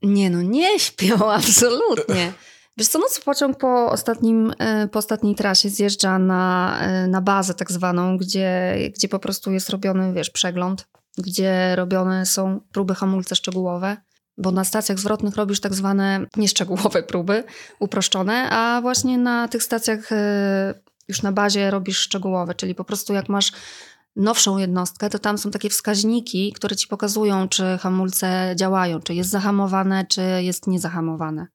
Nie no, nie śpią, absolutnie. Wiesz co, nocy pociąg po, ostatnim, e, po ostatniej trasie zjeżdża na, e, na bazę tak zwaną, gdzie, gdzie po prostu jest robiony, wiesz, przegląd, gdzie robione są próby hamulce szczegółowe, bo na stacjach zwrotnych robisz tak zwane nieszczegółowe próby, uproszczone, a właśnie na tych stacjach e, już na bazie robisz szczegółowe, czyli po prostu jak masz nowszą jednostkę, to tam są takie wskaźniki, które ci pokazują, czy hamulce działają, czy jest zahamowane, czy jest niezahamowane.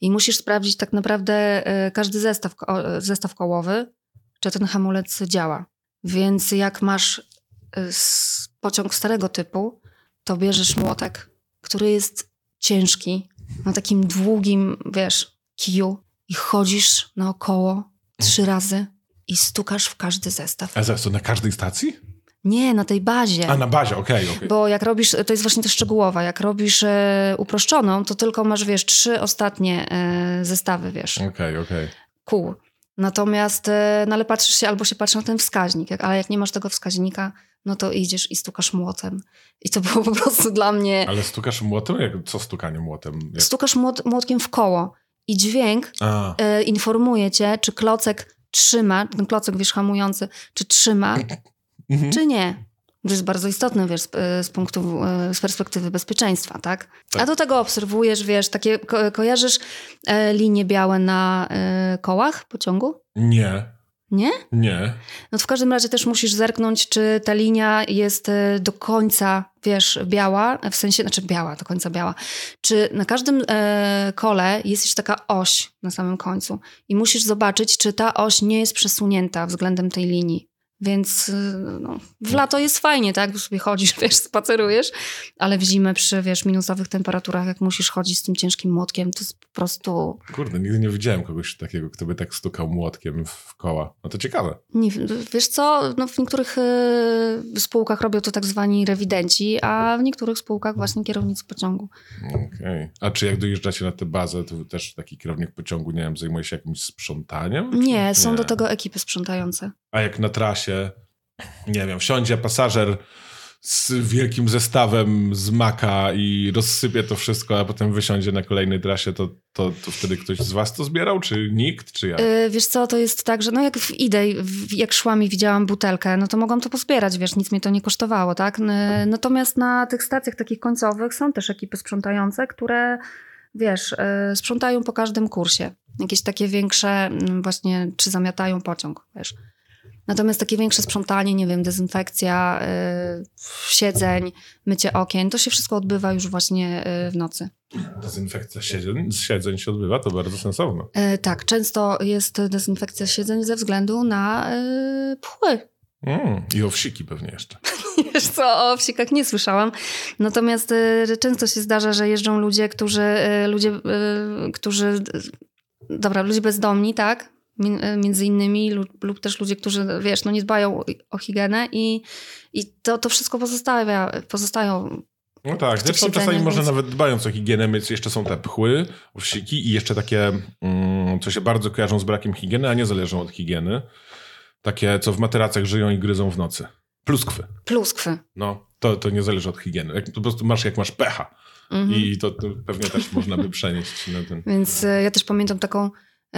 I musisz sprawdzić tak naprawdę e, każdy zestaw, zestaw kołowy, czy ten hamulec działa. Więc jak masz s- pociąg starego typu, to bierzesz młotek, który jest ciężki, na takim długim, wiesz, kiju i chodzisz naokoło trzy razy i stukasz w każdy zestaw. A zaraz, to na każdej stacji? Nie, na tej bazie. A, na bazie, okej, okej. Bo jak robisz, to jest właśnie to szczegółowa, jak robisz e, uproszczoną, to tylko masz, wiesz, trzy ostatnie e, zestawy, wiesz, Okej, okej. kół. Natomiast, e, no ale patrzysz się, albo się patrzy na ten wskaźnik, jak, ale jak nie masz tego wskaźnika, no to idziesz i stukasz młotem. I to było po prostu dla mnie... Ale stukasz młotem? Jak, co stukanie młotem? Jak... Stukasz młot, młotkiem w koło i dźwięk e, informuje cię, czy klocek trzyma, ten klocek, wiesz, hamujący, czy trzyma, mhm. czy nie. To jest bardzo istotne, wiesz, z, z punktu, e, z perspektywy bezpieczeństwa, tak? Tak. A do tego obserwujesz, wiesz, takie, ko kojarzysz e, linie białe na e, kołach pociągu? Nie, Nie? nie. No to w każdym razie też musisz zerknąć, czy ta linia jest e, do końca, wiesz, biała, w sensie, znaczy biała, do końca biała. Czy na każdym e, kole jest jeszcze taka oś na samym końcu i musisz zobaczyć, czy ta oś nie jest przesunięta względem tej linii. Więc y, no, w lato jest fajnie, tak? Bo sobie chodzisz, wiesz, spacerujesz, ale w zimę przy, wiesz, minusowych temperaturach, jak musisz chodzić z tym ciężkim młotkiem, to jest po prostu... Kurde, nigdy nie widziałem kogoś takiego, kto by tak stukał młotkiem w koła. No to ciekawe. Nie, wiesz co, no w niektórych y, spółkach robią to tak zwani rewidenci, a w niektórych spółkach właśnie kierownicy pociągu. Okej. A czy jak dojeżdżacie na tę bazę, to też taki kierownik pociągu, nie wiem, zajmuje się jakimś sprzątaniem? Nie, są do tego ekipy sprzątające. A jak na trasie, nie wiem, wsiądzie pasażer z wielkim zestawem z maka i rozsypie to wszystko, a potem wysiądzie na kolejnej trasie, to, to, to wtedy ktoś z was to zbierał? Czy nikt? Czy jak? Y, wiesz co, to jest tak, że no jak w- jak szłam i widziałam butelkę, no to mogłam to pozbierać, wiesz, nic mnie to nie kosztowało, tak? N- Natomiast na tych stacjach takich końcowych są też ekipy sprzątające, które, wiesz, y, sprzątają po każdym kursie. Jakieś takie większe mm, właśnie, czy zamiatają pociąg, wiesz. Natomiast takie większe sprzątanie, nie wiem, dezynfekcja y, siedzeń, mycie okien, to się wszystko odbywa już właśnie y, w nocy. Dezynfekcja siedzeń, siedzeń się odbywa, to bardzo sensowne. E, tak, często jest dezynfekcja siedzeń ze względu na e, pchły. Mm, I owsiki pewnie jeszcze. Wiesz co, o wsikach nie słyszałam. Natomiast e, często się zdarza, że jeżdżą ludzie, którzy, e, ludzie, którzy, dobra, ludzie bezdomni, tak? E, Między innymi lub, lub też ludzie, którzy, wiesz, no nie dbają o, higienę i, i to, to wszystko pozostawia, pozostają No tak, zresztą czasami siedzeniach, może więc- nawet dbając o higienę, więc jeszcze są te pchły, owsiki i jeszcze takie, mm, co się bardzo kojarzą z brakiem higieny, a nie zależą od higieny. Takie, co w materacach żyją i gryzą w nocy. Pluskwy. pluskwy. No, to, to nie zależy od higieny. Jak, po prostu masz jak masz pecha. Mhm. I to, to pewnie też można by przenieść na ten. Więc e, ja też pamiętam taką,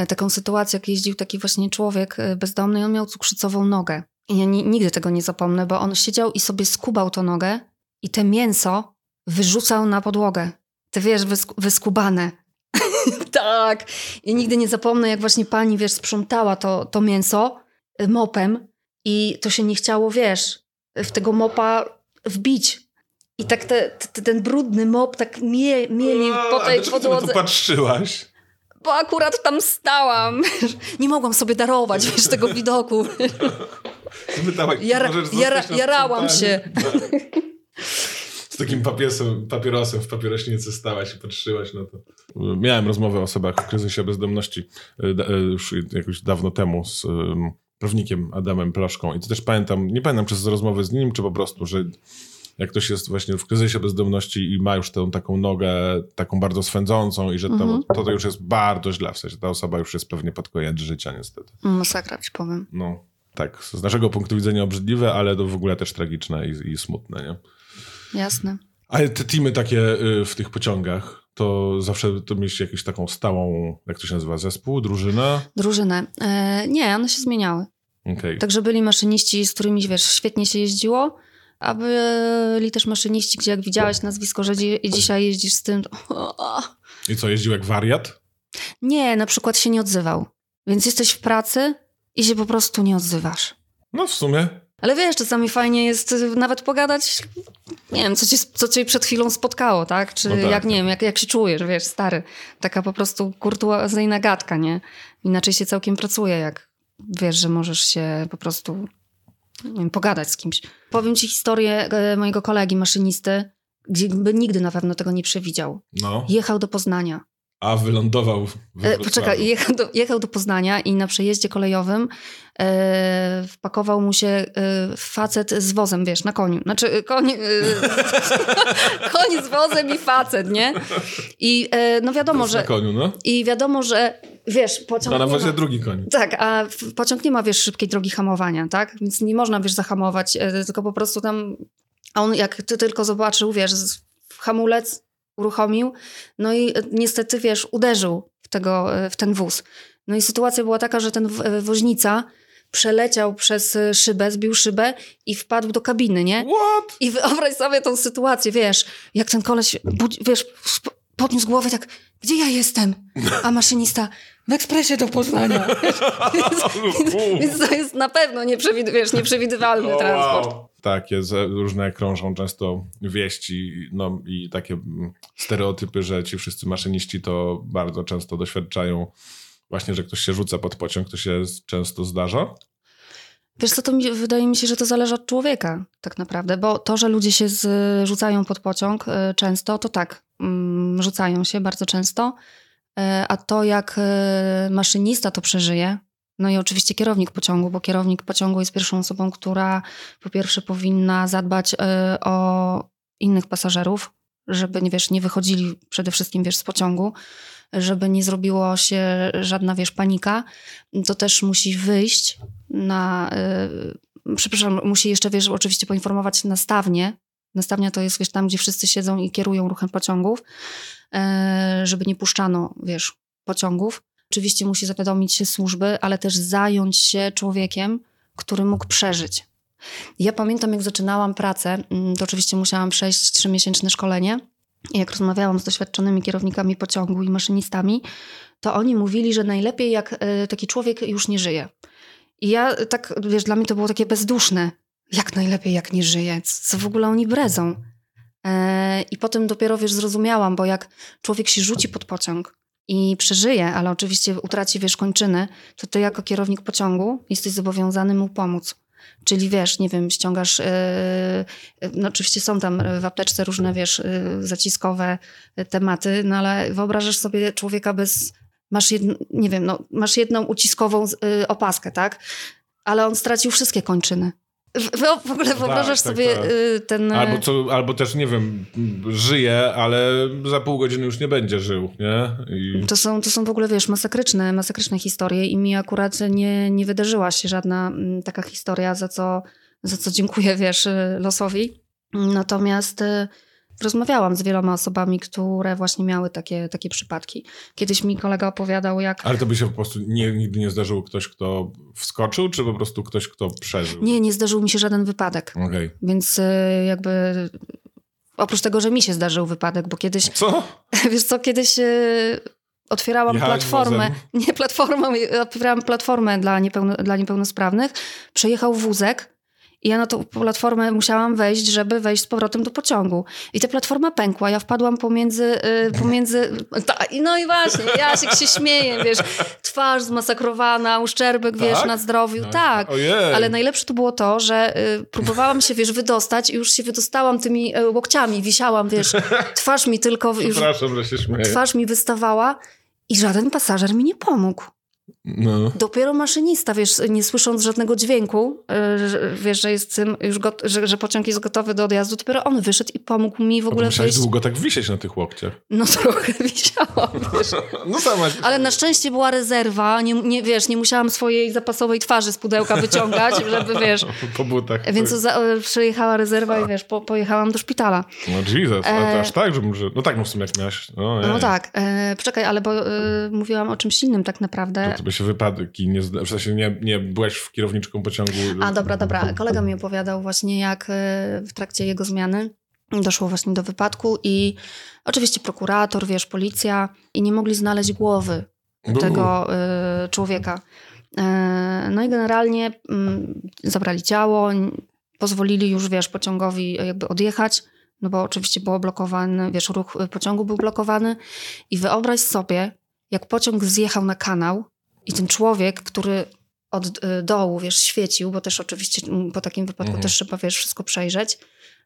taką sytuację, jak jeździł taki właśnie człowiek e, bezdomny i on miał cukrzycową nogę. I ja ni- nigdy tego nie zapomnę, bo on siedział i sobie skubał tą nogę i te mięso wyrzucał na podłogę. Te wiesz, wysk- wyskubane. tak. I nigdy nie zapomnę, jak właśnie pani, wiesz, sprzątała to, to mięso e, mopem i to się nie chciało, wiesz, w tego mopa wbić. I tak te, te, ten brudny mop tak mie, mieli po A tej dlaczego ty na podłodze to patrzyłaś? Bo akurat tam stałam. Nie mogłam sobie darować wiesz, tego widoku. Czy Jara- jara- jarałam? Tak. Z takim papiesem, papierosem w papierośnicy stałaś i patrzyłaś na to. Miałem rozmowę o osobach w kryzysie bezdomności da- y, już jakoś dawno temu z prawnikiem Adamem Ploszką i to też pamiętam, nie pamiętam czy z rozmowy z nim, czy po prostu, że jak ktoś jest właśnie w kryzysie bezdomności i ma już tę taką nogę, taką bardzo swędzącą i że to, Mhm. to, to już jest bardzo źle, w sensie ta osoba już jest pewnie pod koniec życia niestety. Masakra ci powiem. No. tak, z naszego punktu widzenia obrzydliwe, ale to w ogóle też tragiczne i, i smutne, nie? Jasne. A te teamy takie y, w tych pociągach, to zawsze to mieliście jakąś taką stałą, jak to się nazywa, zespół, drużyna? Drużynę. E, nie, one się zmieniały. Okay. Także byli maszyniści, z którymi, wiesz, świetnie się jeździło, a byli też maszyniści, gdzie jak widziałeś nazwisko, że dzi dzisiaj jeździsz z tym... To... I co, jeździł jak wariat? Nie, na przykład się nie odzywał. Więc jesteś w pracy i się po prostu nie odzywasz. No w sumie. Ale wiesz, czasami fajnie jest nawet pogadać, nie wiem, co cię, co cię przed chwilą spotkało, tak? Czy no tak. jak, nie wiem, jak, jak się czujesz, wiesz, stary. Taka po prostu kurtuazyjna gadka, nie? Inaczej się całkiem pracuje, jak wiesz, że możesz się po prostu wiem, pogadać z kimś. Powiem ci historię e, mojego kolegi maszynisty, gdzie by nigdy na pewno tego nie przewidział. No. Jechał do Poznania. A wylądował w e, Poczekaj, jechał do, jechał do Poznania i na przejeździe kolejowym e, wpakował mu się e, facet z wozem, wiesz, na koniu. Znaczy, e, koń, e, koń z wozem i facet, nie? I e, no wiadomo, że... Na koniu, no. I wiadomo, że wiesz, pociąg A na wozie drugi koń. Tak, a pociąg nie ma, wiesz, szybkiej drogi hamowania, tak? Więc nie można, wiesz, zahamować, tylko po prostu tam... A on jak ty tylko zobaczył, wiesz, hamulec uruchomił. No i e, niestety, wiesz, uderzył w, tego, e, w ten wóz. No i sytuacja była taka, że ten e, woźnica przeleciał przez szybę, zbił szybę i wpadł do kabiny, nie? What? I wyobraź sobie tą sytuację, wiesz, jak ten koleś, wiesz, podniósł głowę tak, gdzie ja jestem? A maszynista, w ekspresie do Poznania. więc, więc, to jest na pewno nieprzewid wiesz, nieprzewidywalny oh, transport. Wow. Tak, jest, różne krążą często wieści no, i takie mm, stereotypy, że ci wszyscy maszyniści to bardzo często doświadczają właśnie, że ktoś się rzuca pod pociąg, to się często zdarza. Wiesz co, to mi, wydaje mi się, że to zależy od człowieka tak naprawdę, bo to, że ludzie się rzucają pod pociąg y, często, to tak, mm, rzucają się bardzo często, y, a to jak y, maszynista to przeżyje, no i oczywiście kierownik pociągu, bo kierownik pociągu jest pierwszą osobą, która po pierwsze powinna zadbać o innych pasażerów, żeby nie wiesz, nie wychodzili przede wszystkim wiesz, z pociągu, żeby nie zrobiło się żadna wiesz, panika, to też musi wyjść na. Przepraszam, musi jeszcze wiesz, oczywiście poinformować nastawnie. Nastawnia to jest wiesz, tam, gdzie wszyscy siedzą i kierują ruchem pociągów, yy, żeby nie puszczano wiesz, pociągów. Oczywiście musi zawiadomić się służby, ale też zająć się człowiekiem, który mógł przeżyć. Ja pamiętam, jak zaczynałam pracę, mm, to oczywiście musiałam przejść trzymiesięczne szkolenie. I jak rozmawiałam z doświadczonymi kierownikami pociągu i maszynistami, to oni mówili, że najlepiej jak e, taki człowiek już nie żyje. I ja tak, wiesz, dla mnie to było takie bezduszne. Jak najlepiej, jak nie żyje? Co w ogóle oni bredzą? E, I potem dopiero, wiesz, zrozumiałam, bo jak człowiek się rzuci pod pociąg i przeżyje, ale oczywiście utraci, wiesz, kończyny, to ty jako kierownik pociągu jesteś zobowiązany mu pomóc. Czyli wiesz, nie wiem, ściągasz, yy, no oczywiście są tam w apteczce różne, wiesz, yy, zaciskowe tematy, no ale wyobrażasz sobie człowieka bez, masz jedno, nie wiem, no, masz jedną uciskową yy, opaskę, tak? Ale on stracił wszystkie kończyny. W, ogóle tak, wyobrażasz tak, sobie tak, tak. ten... Albo, co, albo też, nie wiem, żyje, ale za pół godziny już nie będzie żył, nie? I... To, są, to są w ogóle, wiesz, masakryczne, masakryczne historie i mi akurat nie, nie wydarzyła się żadna taka historia, za co, za co dziękuję, wiesz, losowi. Natomiast rozmawiałam z wieloma osobami, które właśnie miały takie, takie przypadki. Kiedyś mi kolega opowiadał, jak. Ale to by się po prostu nie, nigdy nie zdarzył ktoś, kto wskoczył, czy po prostu ktoś, kto przeżył? Nie, nie zdarzył mi się żaden wypadek. Okay. Więc y, jakby. Oprócz tego, że mi się zdarzył wypadek, bo kiedyś. Co? Wiesz co, kiedyś. Y, otwierałam Jechać platformę, wozem. nie platformę, otwierałam platformę dla, niepełno, dla niepełnosprawnych. Przejechał wózek, i ja na tą platformę musiałam wejść, żeby wejść z powrotem do pociągu. I ta platforma pękła. Ja wpadłam pomiędzy... Yy, pomiędzy ta, no i właśnie, Jasiek się śmieje, wiesz. Twarz zmasakrowana, uszczerbek, tak? wiesz, na zdrowiu. No, tak, ojej. ale najlepsze to było to, że yy, próbowałam się, wiesz, wydostać i już się wydostałam tymi yy, łokciami. Wisiałam, wiesz. Twarz mi tylko... Już, Przepraszam, że się śmieję. Twarz mi wystawała i żaden pasażer mi nie pomógł. No. Dopiero maszynista, wiesz, nie słysząc żadnego dźwięku, że- wiesz, że jest już got, że, że pociąg jest gotowy do odjazdu, dopiero on wyszedł i pomógł mi w ogóle musiałeś wyjść. długo tak wisieć na tych łokciach. No trochę wisiałam, wiesz. No sama. Ale na szczęście była rezerwa, nie, nie, wiesz, nie musiałam swojej zapasowej twarzy z pudełka wyciągać, żeby, wiesz... Po butach. Więc za, e, przyjechała rezerwa i wiesz, po, pojechałam do szpitala. No Jesus, E, aż tak, że może... No tak, no w sumie jak miałaś... No, No tak, e, poczekaj, ale bo e, mówiłam o czymś innym tak naprawdę. To, to się wypadki nie. W sensie nie, nie byłaś w kierowniczką pociągu. A dobra, dobra. Kolega mi opowiadał właśnie, jak e, w trakcie jego zmiany doszło właśnie do wypadku i oczywiście prokurator, wiesz, policja i nie mogli znaleźć głowy Uuu. tego e, człowieka. E, no i generalnie mm, zabrali ciało, pozwolili już, wiesz, pociągowi jakby odjechać, no bo oczywiście było blokowany, wiesz, ruch pociągu był blokowany i wyobraź sobie, jak pociąg zjechał na kanał i ten człowiek, który od y, dołu, wiesz, świecił, bo też oczywiście mm, po takim wypadku Mhm. też trzeba, wiesz, wszystko przejrzeć,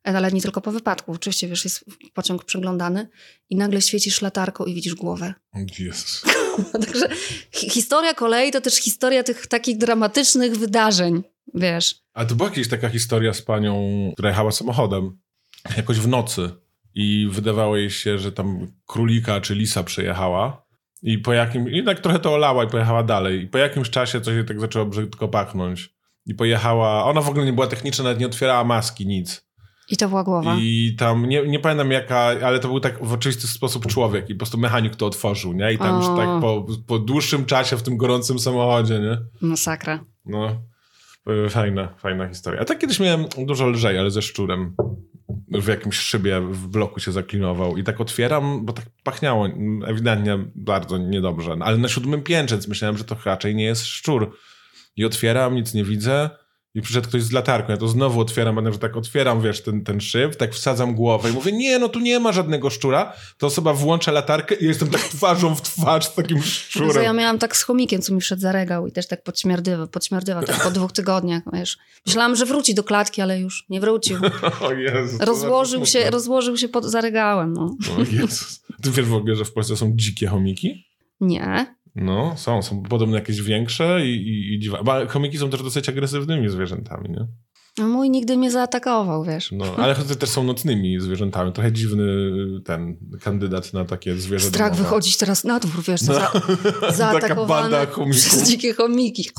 e, ale nie tylko po wypadku. Oczywiście, wiesz, jest pociąg przeglądany i nagle świecisz latarką i widzisz głowę. Jezus. Także hi- historia kolei to też historia tych takich dramatycznych wydarzeń, wiesz. A to była jakaś taka historia z panią, która jechała samochodem jakoś w nocy i wydawało jej się, że tam królika czy lisa przejechała i po jakim... Tak trochę to olała i pojechała dalej. I po jakimś czasie coś jej tak zaczęło brzydko pachnąć. I pojechała... Ona w ogóle nie była techniczna, nawet nie otwierała maski, nic. I to była głowa. I tam, nie, nie pamiętam jaka, ale to był tak w oczywisty sposób człowiek i po prostu mechanik to otworzył, nie? I tam już O. tak po, po dłuższym czasie w tym gorącym samochodzie, nie? Masakra. No, e, fajna, fajna historia. A tak kiedyś miałem dużo lżej, ale ze szczurem. W jakimś szybie w bloku się zaklinował i tak otwieram, bo tak pachniało ewidentnie bardzo niedobrze. Ale na siódmym piętrze, więc myślałem, że to raczej nie jest szczur. I otwieram, nic nie widzę i przyszedł ktoś z latarką. Ja to znowu otwieram, będę, że tak otwieram, wiesz, ten, ten szyb, tak wsadzam głowę i mówię, nie, no tu nie ma żadnego szczura. To osoba włącza latarkę i jestem tak twarzą w twarz z takim No szczurem. ja miałam tak z chomikiem, co mi wszedł za regał i też tak podśmierdywał, podśmierdywał tak po dwóch tygodniach, wiesz. Myślałam, że wróci do klatki, ale już nie wrócił. O Jezu, Rozłożył się, rozłożył się pod, za regałem, no. O Jezus. Ty wiesz w ogóle, że w Polsce są dzikie chomiki? Nie. No, są. Są podobno jakieś większe i, i, i dziwa. Bo chomiki są też dosyć agresywnymi zwierzętami, nie? No, mój nigdy mnie zaatakował, wiesz. No, ale też są nocnymi zwierzętami. Trochę dziwny ten kandydat na takie zwierzę Strach domowe. wychodzić teraz na dwór, wiesz, No. za, chomików. przez dzikie chomiki.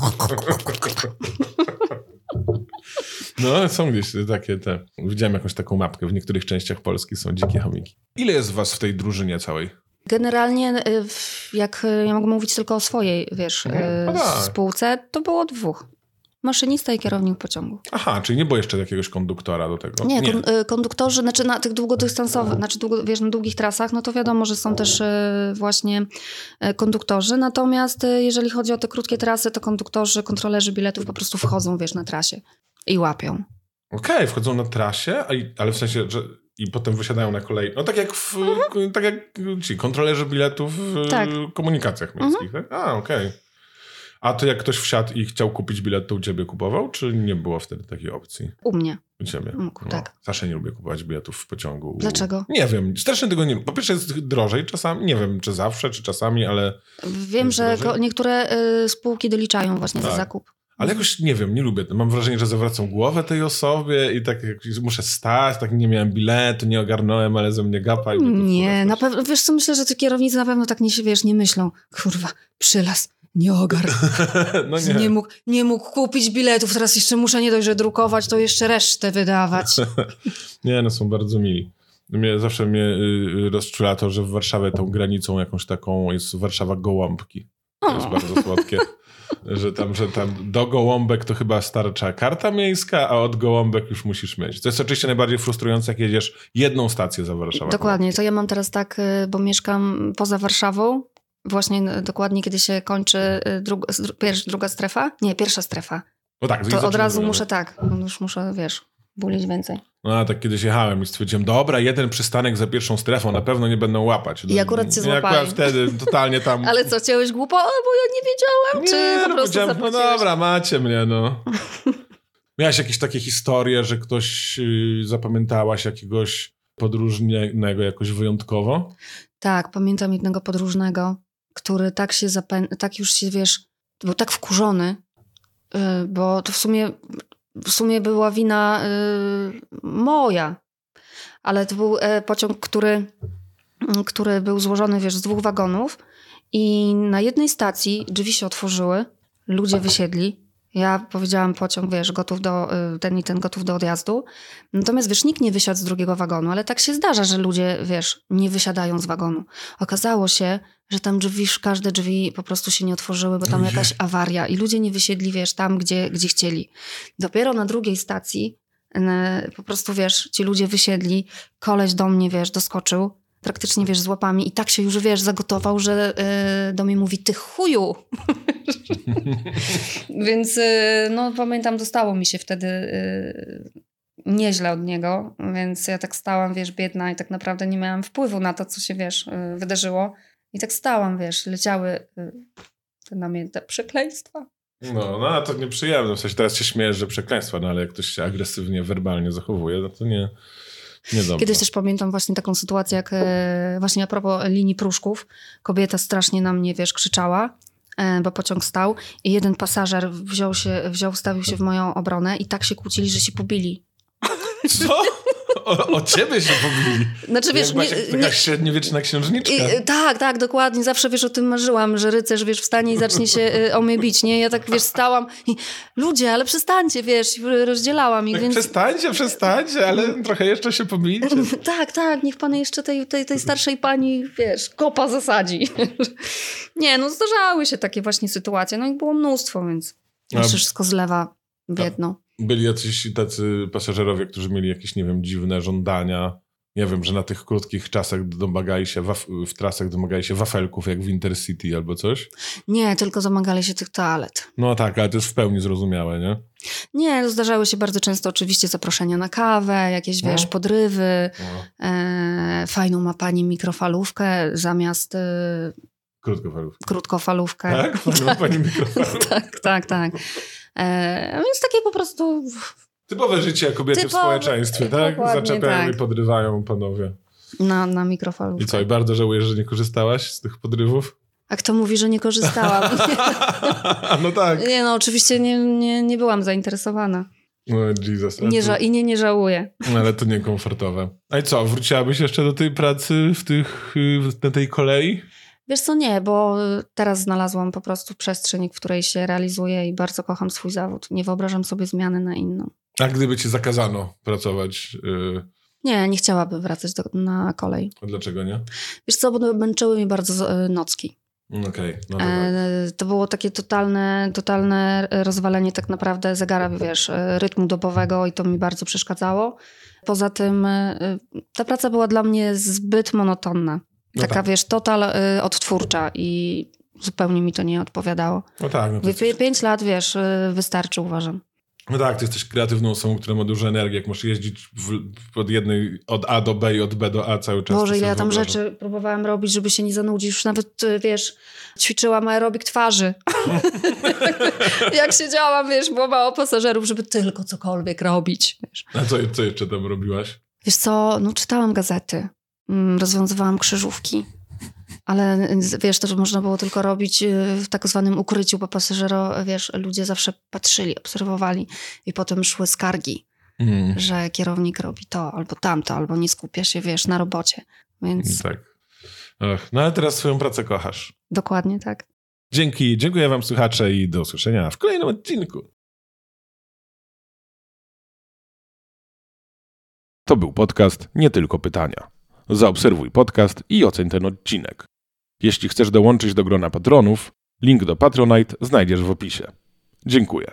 No, są gdzieś takie te... Widziałem jakąś taką mapkę. W niektórych częściach Polski są dzikie chomiki. Ile jest was w tej drużynie całej? Generalnie, w- jak y, ja mogę mówić tylko o swojej, wiesz, Mhm. y, No tak. spółce, to było dwóch. Maszynista i kierownik pociągu. Aha, czyli nie było jeszcze jakiegoś konduktora do tego? Nie, y, konduktorzy, znaczy na tych długodystansowych, znaczy długo, wiesz, na długich trasach, no to wiadomo, że są też właśnie konduktorzy, natomiast jeżeli chodzi o te krótkie trasy, to konduktorzy, kontrolerzy biletów po prostu wchodzą, wiesz, na trasie i łapią. Okej, wchodzą na trasie, ale w sensie, że i potem wysiadają na kolei. No tak jak w, tak jak ci kontrolerzy biletów w Mhm. Tak. Mhm. komunikacjach miejskich, tak? A, okej. A to jak ktoś wsiadł i chciał kupić bilet, to u ciebie kupował, czy nie było wtedy takiej opcji? U mnie. U ciebie. Mógł, tak. Zawsze nie lubię kupować biletów w pociągu. Dlaczego? Nie wiem, strasznie tego nie. Po pierwsze jest drożej czasami, nie wiem czy zawsze, czy czasami, ale, Wiem, że drożej? niektóre y, spółki doliczają właśnie za Tak. zakup. Ale jakoś nie wiem, nie lubię. Mam wrażenie, że zawracam głowę tej osobie i tak muszę stać, tak nie miałem biletu, nie ogarnąłem, ale ze mnie gapa. I mnie Nie, na pewno, wiesz co, myślę, że ci kierownicy na pewno tak nie się, wiesz, nie myślą. Kurwa, przylas, nie ogarł. No nie. Nie. mógł, nie mógł kupić biletów, teraz jeszcze muszę nie dość, że drukować, to jeszcze resztę wydawać. Nie, no są bardzo mili. Mnie, zawsze mnie y, y, rozczula to, że w Warszawie tą granicą jakąś taką jest Warszawa Gołąbki. To jest bardzo słodkie. Że tam, że tam do Gołąbek to chyba starcza karta miejska, a od Gołąbek już musisz mieć. To jest oczywiście najbardziej frustrujące, jak jedziesz jedną stację za Warszawą. Dokładnie, to ja mam teraz tak, y, bo mieszkam poza Warszawą, właśnie y, dokładnie kiedy się kończy y, drug, dru- pier- druga strefa, nie, pierwsza strefa, No tak, to od razu muszę tak, już muszę, wiesz, bulić więcej. No a tak kiedyś jechałem i stwierdziłem, dobra, jeden przystanek za pierwszą strefą, na pewno nie będą łapać. I akurat cię I akurat złapali. wtedy totalnie tam... Ale co, chciałeś głupo? O, bo ja nie wiedziałam, czy po no, prostu no dobra, macie mnie, no. Miałaś jakieś takie historie, że ktoś yy, zapamiętałaś jakiegoś podróżnego jakoś wyjątkowo? Tak, pamiętam jednego podróżnego, który tak się zapę... tak już się, wiesz, był tak wkurzony, y, bo to w sumie, w sumie była wina y, moja. Ale to był e, pociąg, który, który był złożony, wiesz, z dwóch wagonów i na jednej stacji drzwi się otworzyły, ludzie wysiedli. Ja powiedziałam pociąg, wiesz, gotów do, y, ten i ten gotów do odjazdu. Natomiast, wiesz, nikt nie wysiadł z drugiego wagonu, ale tak się zdarza, że ludzie, wiesz, nie wysiadają z wagonu. Okazało się, że tam drzwi, każde drzwi po prostu się nie otworzyły, bo tam Ojej. jakaś awaria i ludzie nie wysiedli, wiesz, tam, gdzie, gdzie chcieli. Dopiero na drugiej stacji po prostu, wiesz, ci ludzie wysiedli, koleś do mnie, wiesz, doskoczył, praktycznie, wiesz, z łapami i tak się już, wiesz, zagotował, że e, do mnie mówi, ty chuju! Więc, e, no, pamiętam, dostało mi się wtedy e, nieźle od niego, więc ja tak stałam, wiesz, biedna i tak naprawdę nie miałam wpływu na to, co się, wiesz, e, wydarzyło. I tak stałam, wiesz, leciały e, te na przekleństwa. No, no to nieprzyjemne. W sensie teraz się śmiejesz, że przekleństwa, no ale jak ktoś się agresywnie, werbalnie zachowuje, no to nie, Kiedyś też pamiętam właśnie taką sytuację, jak e, właśnie a propos linii pruszków, kobieta strasznie na mnie, wiesz, krzyczała, e, bo pociąg stał i jeden pasażer wziął się, wziął, stawił się w moją obronę i tak się kłócili, że się pobili. Co? O, o ciebie się pobili. Znaczy, wiesz, Jak nie- taka nie- średniowieczna księżniczka. I, e, tak, tak, dokładnie. Zawsze, wiesz, o tym marzyłam, że rycerz, wiesz, wstanie i zacznie się e, o mnie bić, nie? Ja tak, wiesz, stałam i ludzie, ale przestańcie, wiesz, rozdzielałam ich, Tak, więc... Przestańcie, przestańcie, ale trochę jeszcze się pobijcie. Tak, tak, niech pan jeszcze tej, tej, tej starszej pani, wiesz, kopa zasadzi. Nie, no zdarzały się takie właśnie sytuacje, no i było mnóstwo, więc jeszcze wszystko zlewa biedno. Byli jacyś tacy pasażerowie, którzy mieli jakieś, nie wiem, dziwne żądania. Nie wiem, że na tych krótkich czasach domagali się, w trasach domagali się wafelków, jak w Intercity albo coś. Nie, tylko domagali się tych toalet. No tak, ale to jest w pełni zrozumiałe, nie? Nie, zdarzały się bardzo często oczywiście zaproszenia na kawę, jakieś, No. wiesz, podrywy. No. E, fajną ma pani mikrofalówkę zamiast e, Krótkofalówki. krótkofalówkę. Tak? Pani, pani mikrofon. tak, tak, tak. E, więc takie po prostu Typowe życie kobiety w Typowe, społeczeństwie, tak? Zaczepiają tak. i podrywają panowie. na, na mikrofalówkę. I co, i bardzo żałujesz, że nie korzystałaś z tych podrywów? A kto mówi, że nie korzystałam? no tak. nie, no oczywiście nie, nie, nie byłam zainteresowana. No Jesus. Nie ża- I nie, nie żałuję. Ale to niekomfortowe. A i co, wróciłabyś jeszcze do tej pracy w tych, y, na tej kolei? Wiesz co, nie, bo teraz znalazłam po prostu przestrzeń, w której się realizuję i bardzo kocham swój zawód. Nie wyobrażam sobie zmiany na inną. A gdyby ci zakazano pracować, y, Nie, nie chciałabym wracać do, na kolej. a dlaczego nie? Wiesz co, bo męczyły mnie bardzo e, nocki. Mm, Okej, no to. E, to było takie totalne, totalne rozwalenie tak naprawdę zegara, wiesz, e, rytmu dobowego i to mi bardzo przeszkadzało. Poza tym e, ta praca była dla mnie zbyt monotonna. No Taka, tak. wiesz, total e, odtwórcza i zupełnie mi to nie odpowiadało. No tak, no, to pie- Pięć lat, wiesz, e, wystarczy, uważam. no tak, ty jesteś kreatywną osobą, która ma dużo energii, jak masz jeździć od jednej, od A do B i od B do A cały czas. Boże, ile ja tam wyobrażam. rzeczy próbowałam robić, żeby się nie zanudzić. Już nawet, e, wiesz, ćwiczyłam aerobik twarzy. Jak siedziałam, wiesz, było mało pasażerów, żeby tylko cokolwiek robić. Wiesz, A co, co jeszcze tam robiłaś? wiesz co, no czytałam gazety, rozwiązywałam krzyżówki. Ale z- wiesz, to że można było tylko robić y, w tak zwanym ukryciu, bo pasażero, wiesz, ludzie zawsze patrzyli, obserwowali i potem szły skargi, Mm. że kierownik robi to albo tamto, albo nie skupia się, wiesz, na robocie. Więc Tak. Ach, no ale teraz swoją pracę kochasz. dokładnie tak. Dzięki, dziękuję wam słuchacze i do usłyszenia w kolejnym odcinku. To był podcast Nie tylko pytania. Zaobserwuj podcast i oceń ten odcinek. Jeśli chcesz dołączyć do grona patronów, link do Patronite znajdziesz w opisie. Dziękuję.